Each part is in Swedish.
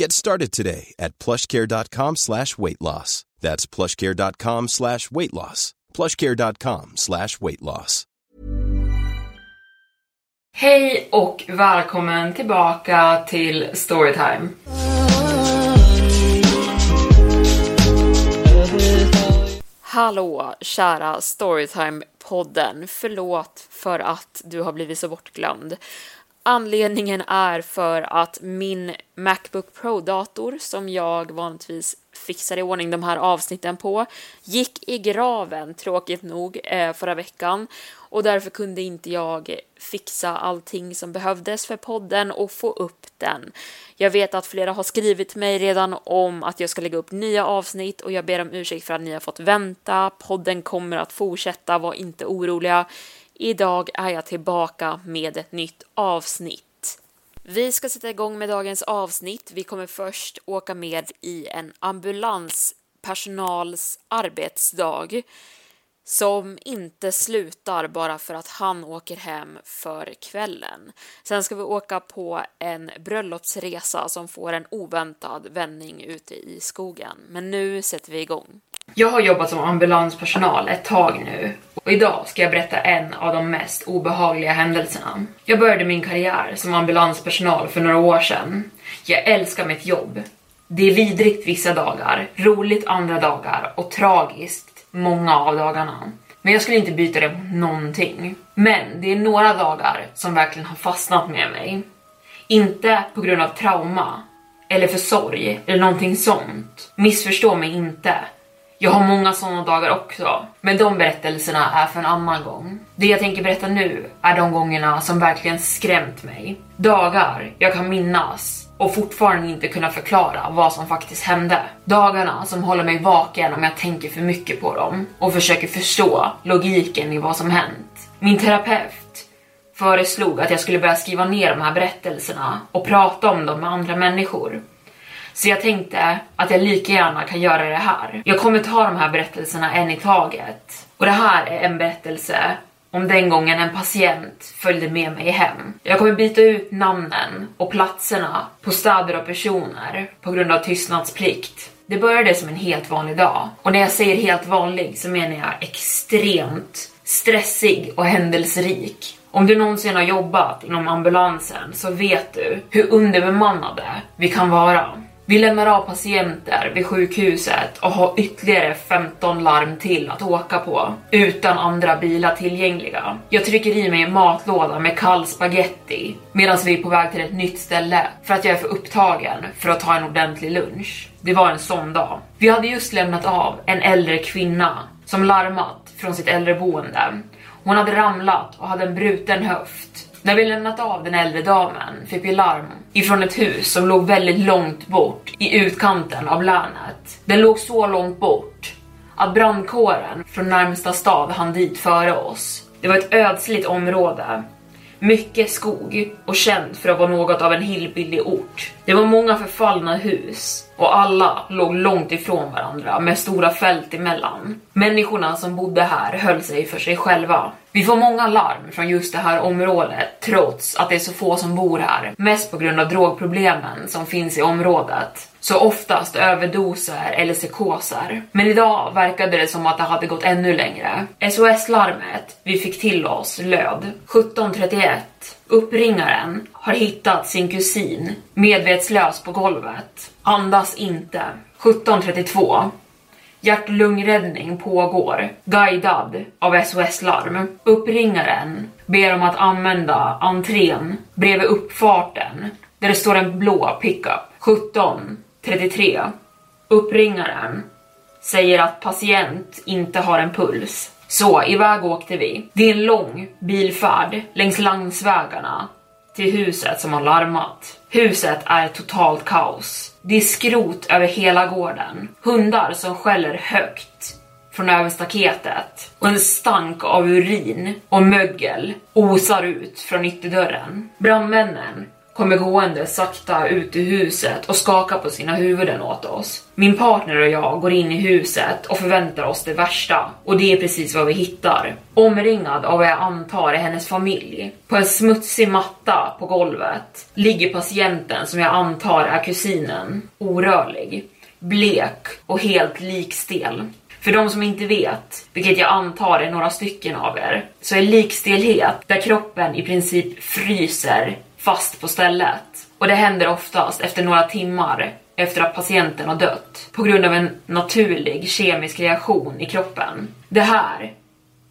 Get started today at plushcare.com slash weight loss. That's plushcare.com slash weight loss. plushcare.com slash weight loss. Hej och välkommen tillbaka till Storytime. Hallå kära Storytime-podden. Förlåt för att du har blivit så bortglömd. Anledningen är för att min Macbook Pro-dator som jag vanligtvis fixar i ordning de här avsnitten på gick i graven, tråkigt nog, eh, förra veckan och därför kunde inte jag fixa allting som behövdes för podden och få upp den. Jag vet att flera har skrivit mig redan om att jag ska lägga upp nya avsnitt och jag ber om ursäkt för att ni har fått vänta. Podden kommer att fortsätta, var inte oroliga. Idag är jag tillbaka med ett nytt avsnitt. Vi ska sätta igång med dagens avsnitt. Vi kommer först åka med i en ambulanspersonals arbetsdag som inte slutar bara för att han åker hem för kvällen. Sen ska vi åka på en bröllopsresa som får en oväntad vändning ute i skogen. Men nu sätter vi igång. Jag har jobbat som ambulanspersonal ett tag nu och idag ska jag berätta en av de mest obehagliga händelserna. Jag började min karriär som ambulanspersonal för några år sedan. Jag älskar mitt jobb. Det är vidrigt vissa dagar, roligt andra dagar och tragiskt många av dagarna. Men jag skulle inte byta det mot någonting. Men det är några dagar som verkligen har fastnat med mig. Inte på grund av trauma eller för sorg eller någonting sånt. Missförstå mig inte. Jag har många sådana dagar också, men de berättelserna är för en annan gång. Det jag tänker berätta nu är de gångerna som verkligen skrämt mig. Dagar jag kan minnas och fortfarande inte kunna förklara vad som faktiskt hände. Dagarna som håller mig vaken om jag tänker för mycket på dem och försöker förstå logiken i vad som hänt. Min terapeut föreslog att jag skulle börja skriva ner de här berättelserna och prata om dem med andra människor. Så jag tänkte att jag lika gärna kan göra det här. Jag kommer ta de här berättelserna en i taget. Och det här är en berättelse om den gången en patient följde med mig hem. Jag kommer byta ut namnen och platserna på städer och personer på grund av tystnadsplikt. Det började som en helt vanlig dag. Och när jag säger helt vanlig så menar jag extremt stressig och händelserik. Om du någonsin har jobbat inom ambulansen så vet du hur underbemannade vi kan vara. Vi lämnar av patienter vid sjukhuset och har ytterligare 15 larm till att åka på utan andra bilar tillgängliga. Jag trycker i mig en matlåda med kall spaghetti medan vi är på väg till ett nytt ställe för att jag är för upptagen för att ta en ordentlig lunch. Det var en sån dag. Vi hade just lämnat av en äldre kvinna som larmat från sitt äldreboende. Hon hade ramlat och hade en bruten höft när vi lämnat av den äldre damen fick vi larm ifrån ett hus som låg väldigt långt bort i utkanten av länet. Den låg så långt bort att brandkåren från närmsta stad hann dit före oss. Det var ett ödsligt område. Mycket skog och känd för att vara något av en hillbilly ort. Det var många förfallna hus och alla låg långt ifrån varandra med stora fält emellan. Människorna som bodde här höll sig för sig själva. Vi får många larm från just det här området trots att det är så få som bor här. Mest på grund av drogproblemen som finns i området. Så oftast överdoser eller psykoser. Men idag verkade det som att det hade gått ännu längre. SOS-larmet vi fick till oss löd 1731. Uppringaren har hittat sin kusin medvetslös på golvet. Andas inte. 1732. Hjärt och lungräddning pågår, guidad av SOS Larm. Uppringaren ber om att använda entrén bredvid uppfarten där det står en blå pickup 17. 33. Uppringaren säger att patient inte har en puls. Så iväg åkte vi. Det är en lång bilfärd längs landsvägarna till huset som har larmat. Huset är totalt kaos. Det är skrot över hela gården. Hundar som skäller högt från över staketet och en stank av urin och mögel osar ut från ytterdörren. Brandmännen kommer gående sakta ut ur huset och skakar på sina huvuden åt oss. Min partner och jag går in i huset och förväntar oss det värsta och det är precis vad vi hittar. Omringad av vad jag antar är hennes familj. På en smutsig matta på golvet ligger patienten som jag antar är kusinen, orörlig, blek och helt likstel. För de som inte vet, vilket jag antar är några stycken av er, så är likstelhet där kroppen i princip fryser fast på stället. Och det händer oftast efter några timmar efter att patienten har dött på grund av en naturlig kemisk reaktion i kroppen. Det här,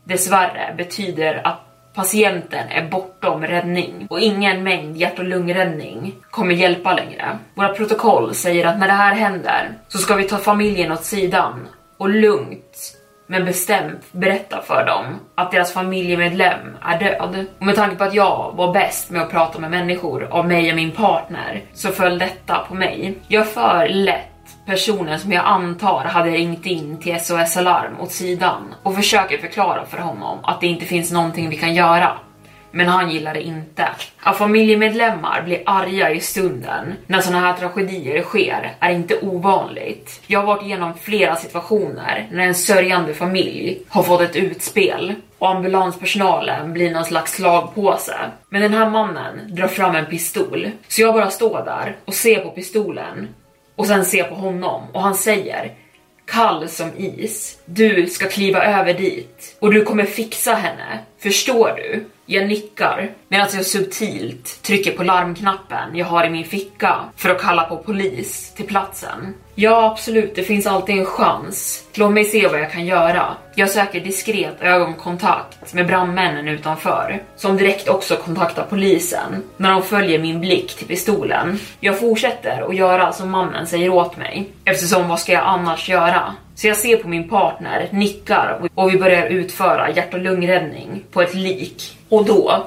dessvärre, betyder att patienten är bortom räddning och ingen mängd hjärt och lungräddning kommer hjälpa längre. Våra protokoll säger att när det här händer så ska vi ta familjen åt sidan och lugnt men bestämt berätta för dem att deras familjemedlem är död. Och med tanke på att jag var bäst med att prata med människor av mig och min partner så föll detta på mig. Jag för lätt personen som jag antar hade ringt in till SOS Alarm åt sidan och försöker förklara för honom att det inte finns någonting vi kan göra men han gillar det inte. Att familjemedlemmar blir arga i stunden när sådana här tragedier sker är inte ovanligt. Jag har varit igenom flera situationer när en sörjande familj har fått ett utspel och ambulanspersonalen blir någon slags slagpåse. Men den här mannen drar fram en pistol, så jag bara står där och ser på pistolen och sen ser på honom och han säger kall som is. Du ska kliva över dit och du kommer fixa henne. Förstår du? Jag nickar medan jag subtilt trycker på larmknappen jag har i min ficka för att kalla på polis till platsen. Ja, absolut, det finns alltid en chans. Låt mig se vad jag kan göra. Jag söker diskret ögonkontakt med brandmännen utanför, som direkt också kontaktar polisen när de följer min blick till pistolen. Jag fortsätter att göra som mannen säger åt mig, eftersom vad ska jag annars göra? Så jag ser på min partner, nickar och vi börjar utföra hjärt och lungräddning på ett lik. Och då,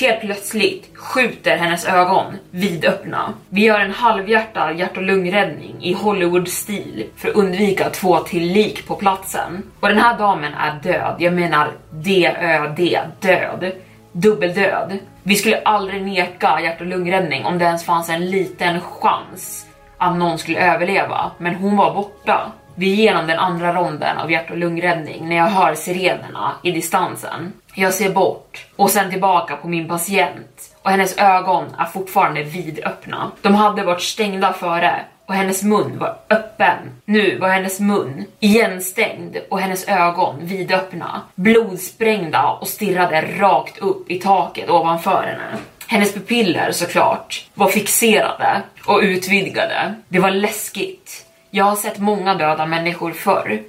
helt plötsligt, skjuter hennes ögon vidöppna. Vi gör en halvhjärtad hjärt och lungräddning i Hollywood-stil för att undvika två till lik på platsen. Och den här damen är död, jag menar D-Ö-D, död. Dubbeldöd. Vi skulle aldrig neka hjärt och lungräddning om det ens fanns en liten chans att någon skulle överleva, men hon var borta. Vi är igenom den andra ronden av hjärt och lungräddning när jag hör sirenerna i distansen. Jag ser bort och sen tillbaka på min patient och hennes ögon är fortfarande vidöppna. De hade varit stängda före och hennes mun var öppen. Nu var hennes mun igenstängd och hennes ögon vidöppna, blodsprängda och stirrade rakt upp i taket ovanför henne. Hennes pupiller såklart var fixerade och utvidgade. Det var läskigt. Jag har sett många döda människor förr,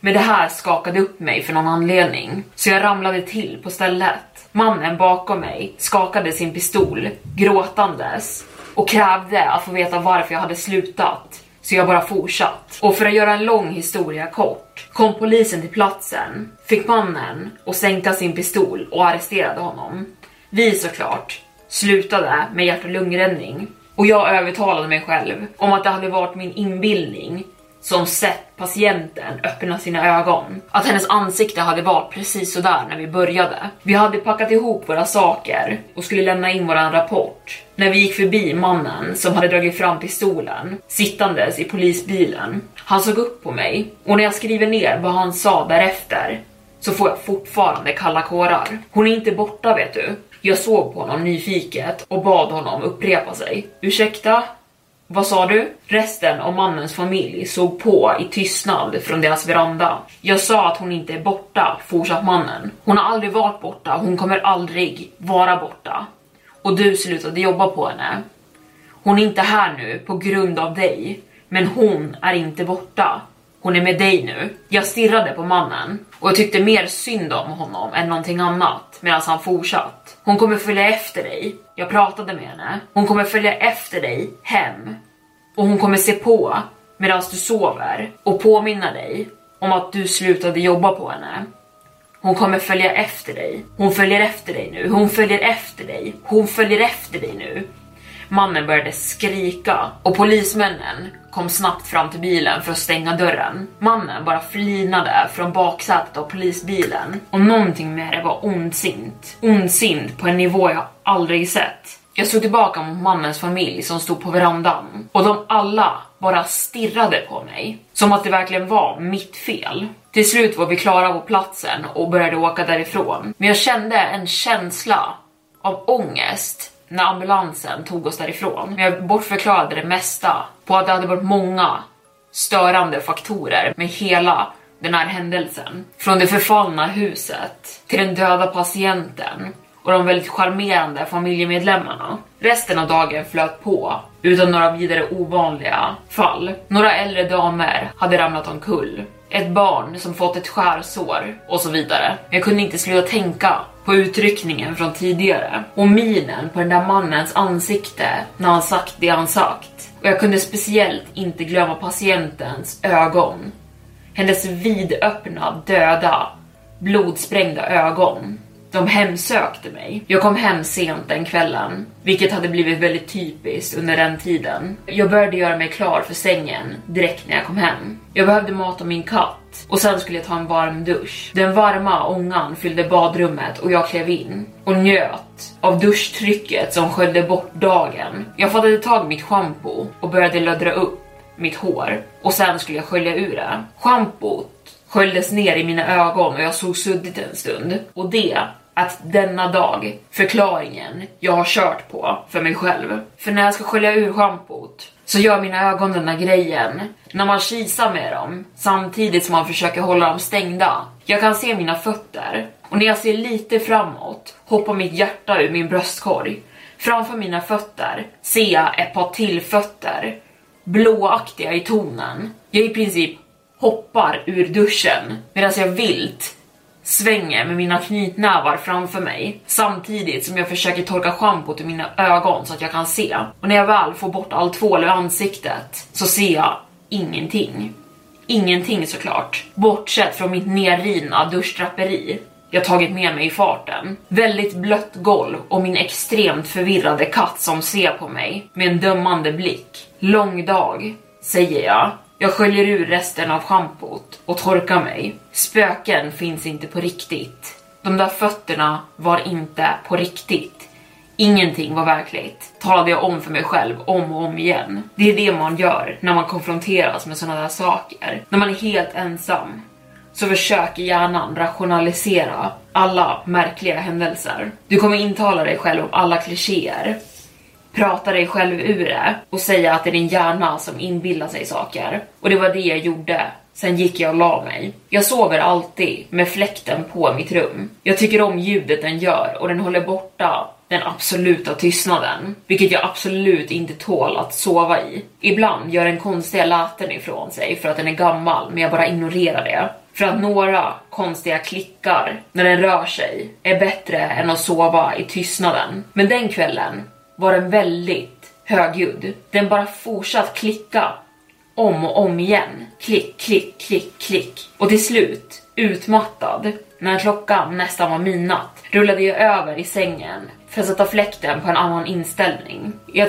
men det här skakade upp mig för någon anledning, så jag ramlade till på stället. Mannen bakom mig skakade sin pistol, gråtandes, och krävde att få veta varför jag hade slutat, så jag bara fortsatt. Och för att göra en lång historia kort, kom polisen till platsen, fick mannen och sänkte sin pistol och arresterade honom. Vi såklart slutade med hjärt och lungräddning och jag övertalade mig själv om att det hade varit min inbildning som sett patienten öppna sina ögon. Att hennes ansikte hade varit precis sådär när vi började. Vi hade packat ihop våra saker och skulle lämna in våran rapport när vi gick förbi mannen som hade dragit fram pistolen sittandes i polisbilen. Han såg upp på mig och när jag skriver ner vad han sa därefter så får jag fortfarande kalla kårar. Hon är inte borta vet du. Jag såg på honom nyfiket och bad honom upprepa sig. Ursäkta? Vad sa du? Resten av mannens familj såg på i tystnad från deras veranda. Jag sa att hon inte är borta, fortsatte mannen. Hon har aldrig varit borta, hon kommer aldrig vara borta. Och du slutade jobba på henne. Hon är inte här nu på grund av dig, men hon är inte borta hon är med dig nu. Jag stirrade på mannen och jag tyckte mer synd om honom än någonting annat medan han fortsatt. Hon kommer följa efter dig. Jag pratade med henne. Hon kommer följa efter dig hem och hon kommer se på medan du sover och påminna dig om att du slutade jobba på henne. Hon kommer följa efter dig. Hon följer efter dig nu. Hon följer efter dig. Hon följer efter dig nu. Mannen började skrika och polismännen kom snabbt fram till bilen för att stänga dörren. Mannen bara flinade från baksätet av polisbilen och någonting med det var ondsint. Ondsint på en nivå jag aldrig sett. Jag såg tillbaka mot mannens familj som stod på verandan och de alla bara stirrade på mig. Som att det verkligen var mitt fel. Till slut var vi klara på platsen och började åka därifrån. Men jag kände en känsla av ångest när ambulansen tog oss därifrån. Men jag bortförklarade det mesta på att det hade varit många störande faktorer med hela den här händelsen. Från det förfallna huset till den döda patienten och de väldigt charmerande familjemedlemmarna. Resten av dagen flöt på utan några vidare ovanliga fall. Några äldre damer hade ramlat omkull, ett barn som fått ett skärsår och så vidare. Jag kunde inte sluta tänka på utryckningen från tidigare och minen på den där mannens ansikte när han sagt det han sagt. Och jag kunde speciellt inte glömma patientens ögon. Hennes vidöppna, döda, blodsprängda ögon. De hemsökte mig. Jag kom hem sent den kvällen, vilket hade blivit väldigt typiskt under den tiden. Jag började göra mig klar för sängen direkt när jag kom hem. Jag behövde mata min katt och sen skulle jag ta en varm dusch. Den varma ångan fyllde badrummet och jag klev in och njöt av duschtrycket som sköljde bort dagen. Jag fattade tag i mitt schampo och började löddra upp mitt hår och sen skulle jag skölja ur det. Schampot sköljdes ner i mina ögon och jag såg suddigt en stund och det att denna dag, förklaringen jag har kört på för mig själv. För när jag ska skölja ur schampot så gör mina ögon den här grejen när man kisar med dem samtidigt som man försöker hålla dem stängda. Jag kan se mina fötter och när jag ser lite framåt hoppar mitt hjärta ur min bröstkorg. Framför mina fötter ser jag ett par till fötter, blåaktiga i tonen. Jag i princip hoppar ur duschen medan jag vilt svänger med mina knytnävar framför mig samtidigt som jag försöker torka schampot ur mina ögon så att jag kan se. Och när jag väl får bort all tvål ur ansiktet så ser jag ingenting. Ingenting såklart, bortsett från mitt nerrivna duschdraperi jag tagit med mig i farten. Väldigt blött golv och min extremt förvirrade katt som ser på mig med en dömande blick. Lång dag, säger jag jag sköljer ur resten av schampot och torkar mig. Spöken finns inte på riktigt. De där fötterna var inte på riktigt. Ingenting var verkligt, talade jag om för mig själv om och om igen. Det är det man gör när man konfronteras med sådana där saker. När man är helt ensam så försöker hjärnan rationalisera alla märkliga händelser. Du kommer intala dig själv om alla klichéer prata dig själv ur det och säga att det är din hjärna som inbillar sig saker. Och det var det jag gjorde. Sen gick jag och la mig. Jag sover alltid med fläkten på mitt rum. Jag tycker om ljudet den gör och den håller borta den absoluta tystnaden, vilket jag absolut inte tål att sova i. Ibland gör den konstiga läten ifrån sig för att den är gammal, men jag bara ignorerar det. För att några konstiga klickar när den rör sig är bättre än att sova i tystnaden. Men den kvällen var den väldigt högljudd. Den bara fortsatt klicka om och om igen. Klick, klick, klick, klick. Och till slut, utmattad, när klockan nästan var midnatt, rullade jag över i sängen för att sätta fläkten på en annan inställning. Jag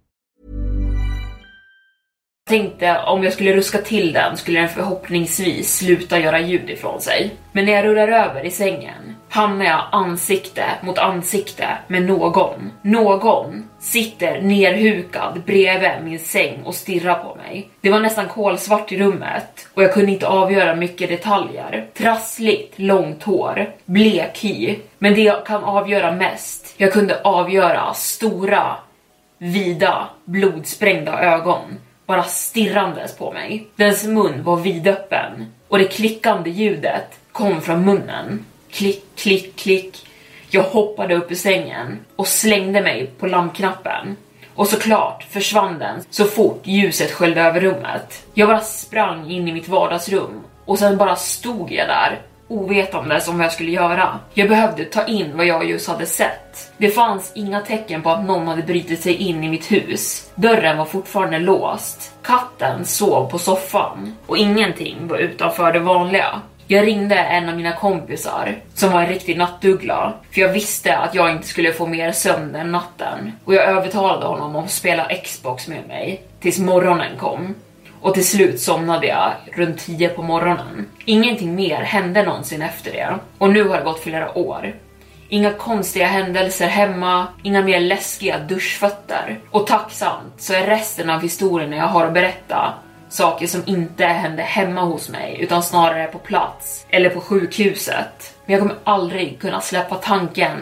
Tänkte om jag skulle ruska till den skulle den förhoppningsvis sluta göra ljud ifrån sig. Men när jag rullar över i sängen hamnar jag ansikte mot ansikte med någon. Någon sitter nerhukad bredvid min säng och stirrar på mig. Det var nästan kolsvart i rummet och jag kunde inte avgöra mycket detaljer. Trassligt, långt hår, blek hy. Men det jag kan avgöra mest, jag kunde avgöra stora, vida, blodsprängda ögon bara stirrandes på mig. Dens mun var vidöppen och det klickande ljudet kom från munnen. Klick, klick, klick. Jag hoppade upp ur sängen och slängde mig på lampknappen. Och såklart försvann den så fort ljuset sköljde över rummet. Jag bara sprang in i mitt vardagsrum och sen bara stod jag där ovetandes om vad jag skulle göra. Jag behövde ta in vad jag just hade sett. Det fanns inga tecken på att någon hade brutit sig in i mitt hus. Dörren var fortfarande låst. Katten sov på soffan och ingenting var utanför det vanliga. Jag ringde en av mina kompisar som var en riktig nattuggla för jag visste att jag inte skulle få mer sömn den natten och jag övertalade honom om att spela Xbox med mig tills morgonen kom och till slut somnade jag runt 10 på morgonen. Ingenting mer hände någonsin efter det och nu har det gått flera år. Inga konstiga händelser hemma, inga mer läskiga duschfötter. Och tacksamt så är resten av historien jag har att berätta saker som inte hände hemma hos mig utan snarare på plats eller på sjukhuset. Men jag kommer aldrig kunna släppa tanken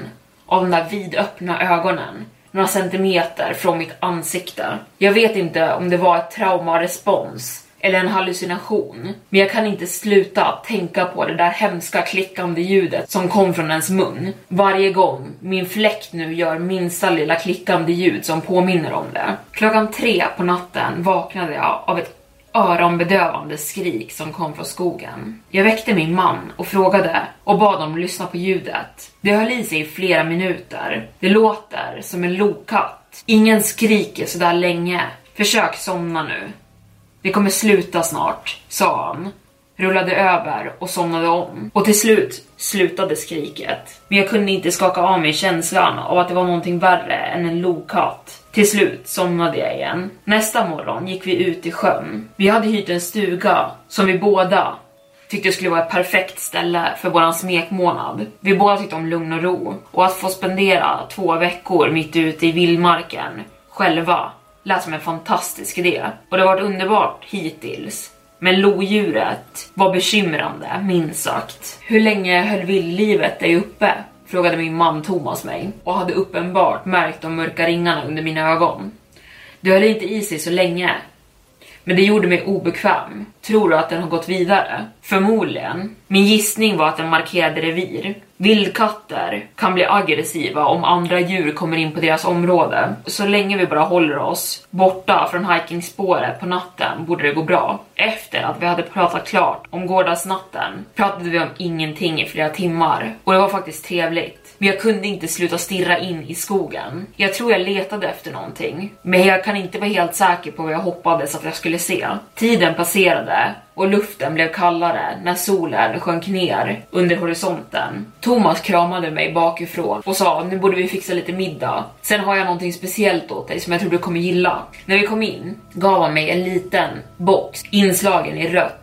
av de där vidöppna ögonen några centimeter från mitt ansikte. Jag vet inte om det var ett traumarespons eller en hallucination, men jag kan inte sluta tänka på det där hemska klickande ljudet som kom från ens mun. Varje gång min fläkt nu gör minsta lilla klickande ljud som påminner om det. Klockan tre på natten vaknade jag av ett öronbedövande skrik som kom från skogen. Jag väckte min man och frågade och bad dem lyssna på ljudet. Det höll i sig i flera minuter. Det låter som en lokatt. Ingen skriker sådär länge. Försök somna nu. Det kommer sluta snart, sa han. Rullade över och somnade om. Och till slut slutade skriket. Men jag kunde inte skaka av mig känslan av att det var någonting värre än en lokatt. Till slut somnade jag igen. Nästa morgon gick vi ut i sjön. Vi hade hyrt en stuga som vi båda tyckte skulle vara ett perfekt ställe för våran smekmånad. Vi båda tyckte om lugn och ro och att få spendera två veckor mitt ute i vildmarken själva lät som en fantastisk idé och det har varit underbart hittills. Men lodjuret var bekymrande, minst sagt. Hur länge höll vildlivet dig uppe? Frågade min man Thomas mig och hade uppenbart märkt de mörka ringarna under mina ögon. Det höll inte i sig så länge. Men det gjorde mig obekväm. Tror du att den har gått vidare? Förmodligen. Min gissning var att den markerade revir. Vildkatter kan bli aggressiva om andra djur kommer in på deras område. Så länge vi bara håller oss borta från hikingspåret på natten borde det gå bra. Efter att vi hade pratat klart om gårdagsnatten pratade vi om ingenting i flera timmar och det var faktiskt trevligt. Men jag kunde inte sluta stirra in i skogen. Jag tror jag letade efter någonting, men jag kan inte vara helt säker på vad jag hoppades att jag skulle se. Tiden passerade och luften blev kallare när solen sjönk ner under horisonten. Thomas kramade mig bakifrån och sa nu borde vi fixa lite middag. Sen har jag någonting speciellt åt dig som jag tror du kommer gilla. När vi kom in gav han mig en liten box inslagen i rött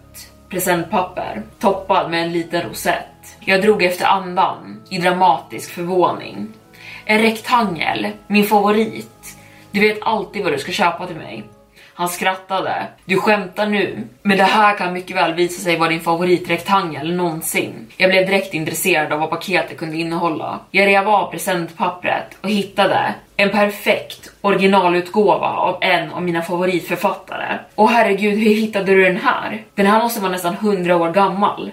presentpapper toppad med en liten rosett. Jag drog efter andan i dramatisk förvåning. En rektangel, min favorit. Du vet alltid vad du ska köpa till mig. Han skrattade. Du skämtar nu, men det här kan mycket väl visa sig vara din favoritrektangel någonsin. Jag blev direkt intresserad av vad paketet kunde innehålla. Jag rev av presentpappret och hittade en perfekt originalutgåva av en av mina favoritförfattare. Och herregud, hur hittade du den här? Den här måste vara nästan 100 år gammal.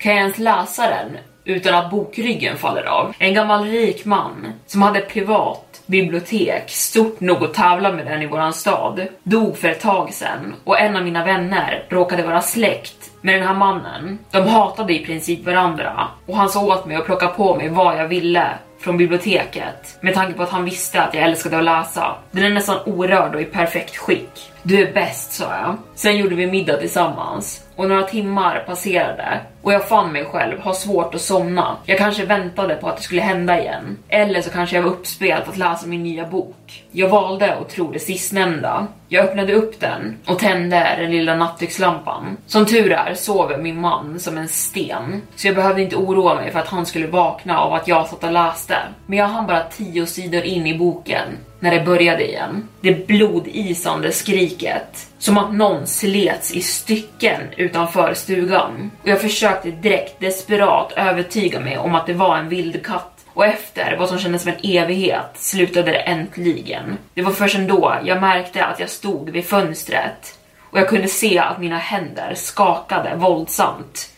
Kan jag ens läsa den utan att bokryggen faller av? En gammal rik man som hade privat bibliotek, stort nog att tävla med den i våran stad, dog för ett tag sedan och en av mina vänner råkade vara släkt med den här mannen. De hatade i princip varandra och han sa åt mig att plocka på mig vad jag ville från biblioteket med tanke på att han visste att jag älskade att läsa. Den är nästan orörd och i perfekt skick. Du är bäst, sa jag. Sen gjorde vi middag tillsammans och några timmar passerade och jag fann mig själv ha svårt att somna. Jag kanske väntade på att det skulle hända igen. Eller så kanske jag var uppspelt att läsa min nya bok. Jag valde att tro det sistnämnda. Jag öppnade upp den och tände den lilla nattdukslampan. Som tur är sover min man som en sten, så jag behövde inte oroa mig för att han skulle vakna av att jag satt och läste. Men jag hann bara tio sidor in i boken när det började igen. Det blodisande skriket. Som att någon slets i stycken utanför stugan. Och jag försökte direkt desperat övertyga mig om att det var en vildkatt. Och efter vad som kändes som en evighet slutade det äntligen. Det var först då jag märkte att jag stod vid fönstret och jag kunde se att mina händer skakade våldsamt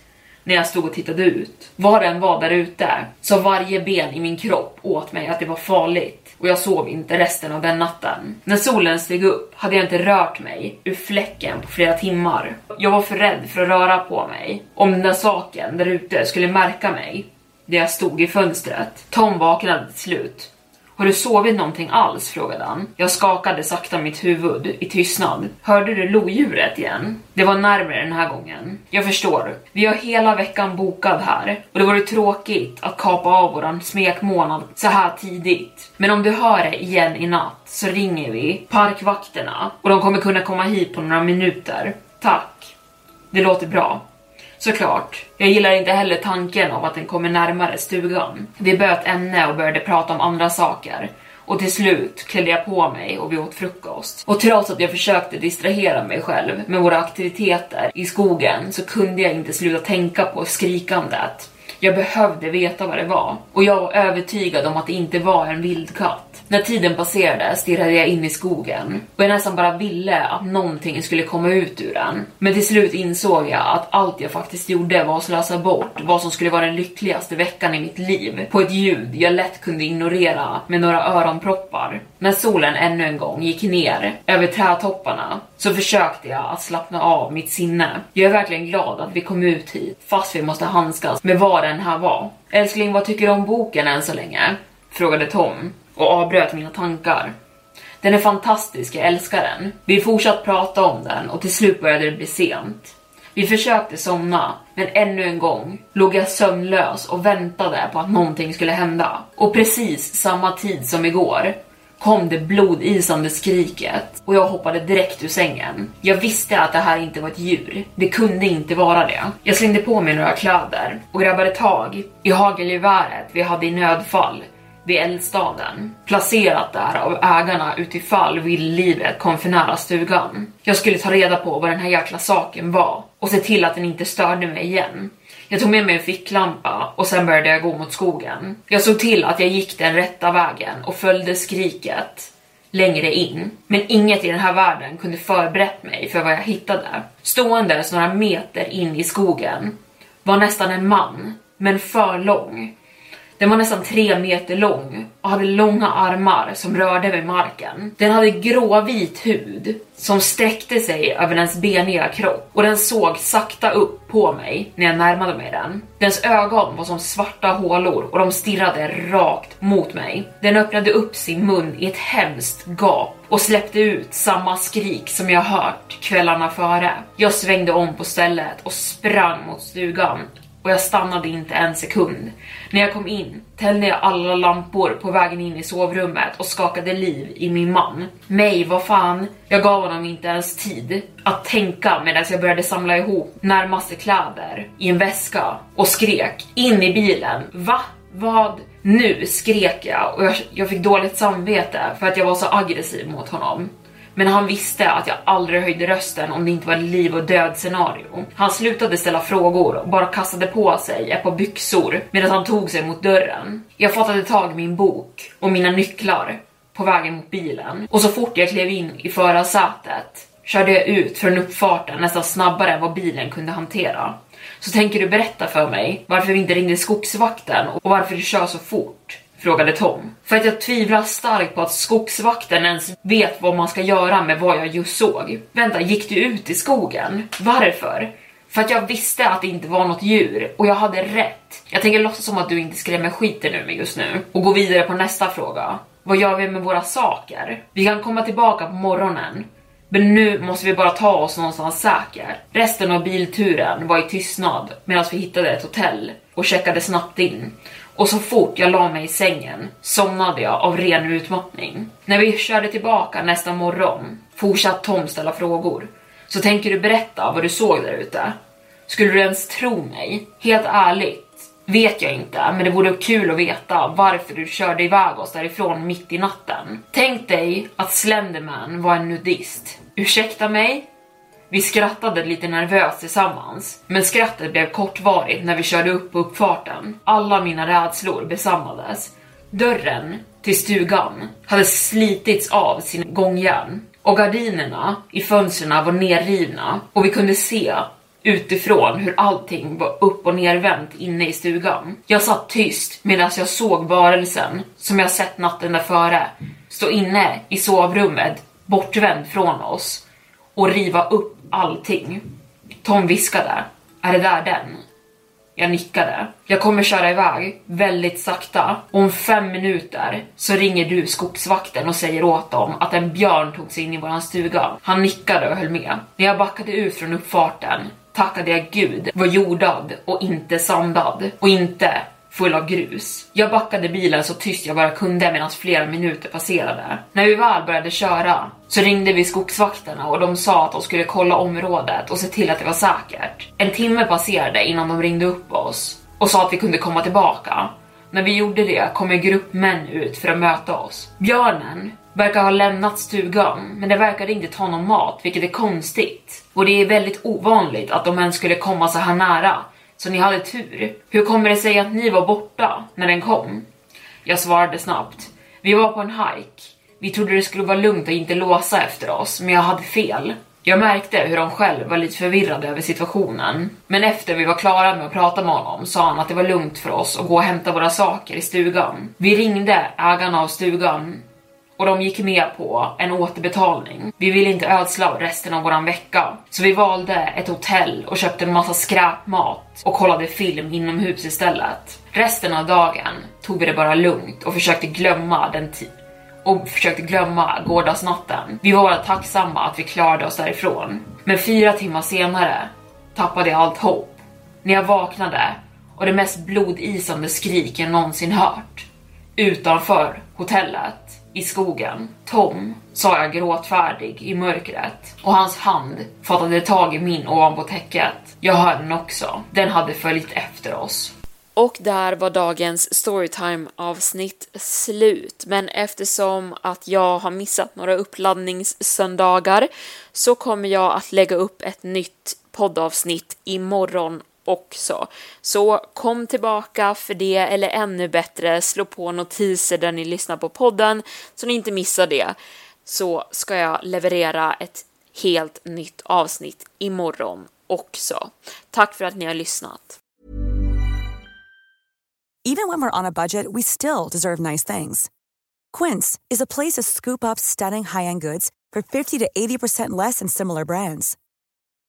när jag stod och tittade ut. Var den var där ute så varje ben i min kropp åt mig att det var farligt och jag sov inte resten av den natten. När solen steg upp hade jag inte rört mig ur fläcken på flera timmar. Jag var för rädd för att röra på mig. Om den där saken där ute skulle märka mig, där jag stod i fönstret. Tom vaknade till slut har du sovit någonting alls? frågade han. Jag skakade sakta mitt huvud i tystnad. Hörde du lodjuret igen? Det var närmare den här gången. Jag förstår. Vi har hela veckan bokad här och det vore tråkigt att kapa av våran smekmånad så här tidigt. Men om du hör det igen i natt så ringer vi parkvakterna och de kommer kunna komma hit på några minuter. Tack. Det låter bra. Såklart. Jag gillar inte heller tanken av att den kommer närmare stugan. Vi böt ämne och började prata om andra saker. Och till slut klädde jag på mig och vi åt frukost. Och trots att jag försökte distrahera mig själv med våra aktiviteter i skogen så kunde jag inte sluta tänka på skrikandet. Jag behövde veta vad det var. Och jag var övertygad om att det inte var en vildkatt. När tiden passerade stirrade jag in i skogen och jag nästan bara ville att någonting skulle komma ut ur den. Men till slut insåg jag att allt jag faktiskt gjorde var att slösa bort vad som skulle vara den lyckligaste veckan i mitt liv på ett ljud jag lätt kunde ignorera med några öronproppar. När solen ännu en gång gick ner över trädtopparna så försökte jag att slappna av mitt sinne. Jag är verkligen glad att vi kom ut hit fast vi måste handskas med vad den här var. Älskling, vad tycker du om boken än så länge? Frågade Tom och avbröt mina tankar. Den är fantastisk, jag älskar den. Vi fortsatte prata om den och till slut började det bli sent. Vi försökte somna, men ännu en gång låg jag sömnlös och väntade på att någonting skulle hända. Och precis samma tid som igår kom det blodisande skriket och jag hoppade direkt ur sängen. Jag visste att det här inte var ett djur. Det kunde inte vara det. Jag slängde på mig några kläder och grabbade tag i hagelgeväret vi hade i nödfall vid eldstaden. Placerat där av ägarna utifall vildlivet kom för nära stugan. Jag skulle ta reda på vad den här jäkla saken var och se till att den inte störde mig igen. Jag tog med mig en ficklampa och sen började jag gå mot skogen. Jag såg till att jag gick den rätta vägen och följde skriket längre in. Men inget i den här världen kunde förberett mig för vad jag hittade. Ståendes några meter in i skogen var nästan en man, men för lång. Den var nästan tre meter lång och hade långa armar som rörde vid marken. Den hade gråvit hud som sträckte sig över dens beniga kropp och den såg sakta upp på mig när jag närmade mig den. Dens ögon var som svarta hålor och de stirrade rakt mot mig. Den öppnade upp sin mun i ett hemskt gap och släppte ut samma skrik som jag hört kvällarna före. Jag svängde om på stället och sprang mot stugan och jag stannade inte en sekund. När jag kom in tände jag alla lampor på vägen in i sovrummet och skakade liv i min man. Mig, vad fan? Jag gav honom inte ens tid att tänka medan jag började samla ihop närmaste kläder i en väska och skrek in i bilen. Va? Vad? Nu skrek jag och jag, jag fick dåligt samvete för att jag var så aggressiv mot honom. Men han visste att jag aldrig höjde rösten om det inte var liv och död scenario. Han slutade ställa frågor och bara kastade på sig ett par byxor medan han tog sig mot dörren. Jag fattade tag i min bok och mina nycklar på vägen mot bilen och så fort jag klev in i förarsätet körde jag ut från uppfarten nästan snabbare än vad bilen kunde hantera. Så tänker du berätta för mig varför vi inte ringde skogsvakten och varför du kör så fort? Frågade Tom. För att jag tvivlar starkt på att skogsvakten ens vet vad man ska göra med vad jag just såg. Vänta, gick du ut i skogen? Varför? För att jag visste att det inte var något djur och jag hade rätt. Jag tänker låtsas som att du inte skrämmer skiten ur mig just nu och gå vidare på nästa fråga. Vad gör vi med våra saker? Vi kan komma tillbaka på morgonen. Men nu måste vi bara ta oss någonstans säkert. Resten av bilturen var i tystnad medan vi hittade ett hotell och checkade snabbt in och så fort jag la mig i sängen somnade jag av ren utmattning. När vi körde tillbaka nästa morgon fortsatte Tom ställa frågor. Så tänker du berätta vad du såg där ute? Skulle du ens tro mig? Helt ärligt vet jag inte, men det vore kul att veta varför du körde iväg oss därifrån mitt i natten. Tänk dig att Slenderman var en nudist. Ursäkta mig? Vi skrattade lite nervöst tillsammans, men skrattet blev kortvarigt när vi körde upp på uppfarten. Alla mina rädslor besannades. Dörren till stugan hade slitits av sin gångjärn och gardinerna i fönstren var nerrivna och vi kunde se utifrån hur allting var upp och nervänt inne i stugan. Jag satt tyst medan jag såg varelsen som jag sett natten därföre stå inne i sovrummet bortvänd från oss och riva upp allting. Tom viskade. Är det där den? Jag nickade. Jag kommer köra iväg väldigt sakta och om fem minuter så ringer du skogsvakten och säger åt dem att en björn tog sig in i våran stuga. Han nickade och höll med. När jag backade ut från uppfarten tackade jag gud var jordad och inte sandad och inte full av grus. Jag backade bilen så tyst jag bara kunde medan flera minuter passerade. När vi väl började köra så ringde vi skogsvakterna och de sa att de skulle kolla området och se till att det var säkert. En timme passerade innan de ringde upp oss och sa att vi kunde komma tillbaka. När vi gjorde det kom en grupp män ut för att möta oss. Björnen verkar ha lämnat stugan, men det verkade inte ta någon mat, vilket är konstigt. Och det är väldigt ovanligt att de ens skulle komma så här nära så ni hade tur. Hur kommer det sig att ni var borta när den kom? Jag svarade snabbt. Vi var på en hike. Vi trodde det skulle vara lugnt och inte låsa efter oss, men jag hade fel. Jag märkte hur han själv var lite förvirrad över situationen. Men efter vi var klara med att prata med honom sa han att det var lugnt för oss att gå och hämta våra saker i stugan. Vi ringde ägarna av stugan och de gick med på en återbetalning. Vi ville inte ödsla resten av våran vecka, så vi valde ett hotell och köpte en massa skräpmat och kollade film inomhus istället. Resten av dagen tog vi det bara lugnt och försökte glömma den och försökte glömma gårdagsnatten. Vi var bara tacksamma att vi klarade oss därifrån. Men fyra timmar senare tappade jag allt hopp. När jag vaknade och det mest blodisande skrik jag någonsin hört. Utanför hotellet i skogen. Tom, sa jag gråtfärdig i mörkret och hans hand fattade tag i min ovanpå täcket. Jag hörde den också. Den hade följt efter oss. Och där var dagens storytime avsnitt slut. Men eftersom att jag har missat några uppladdningssöndagar så kommer jag att lägga upp ett nytt poddavsnitt imorgon också. Så kom tillbaka för det, eller ännu bättre, slå på notiser där ni lyssnar på podden så ni inte missar det. Så ska jag leverera ett helt nytt avsnitt imorgon också. Tack för att ni har lyssnat. Even when we're on a budget we still deserve nice things. Quince is a place to scoop up stunning high-end goods for 50 to 80% less than similar brands.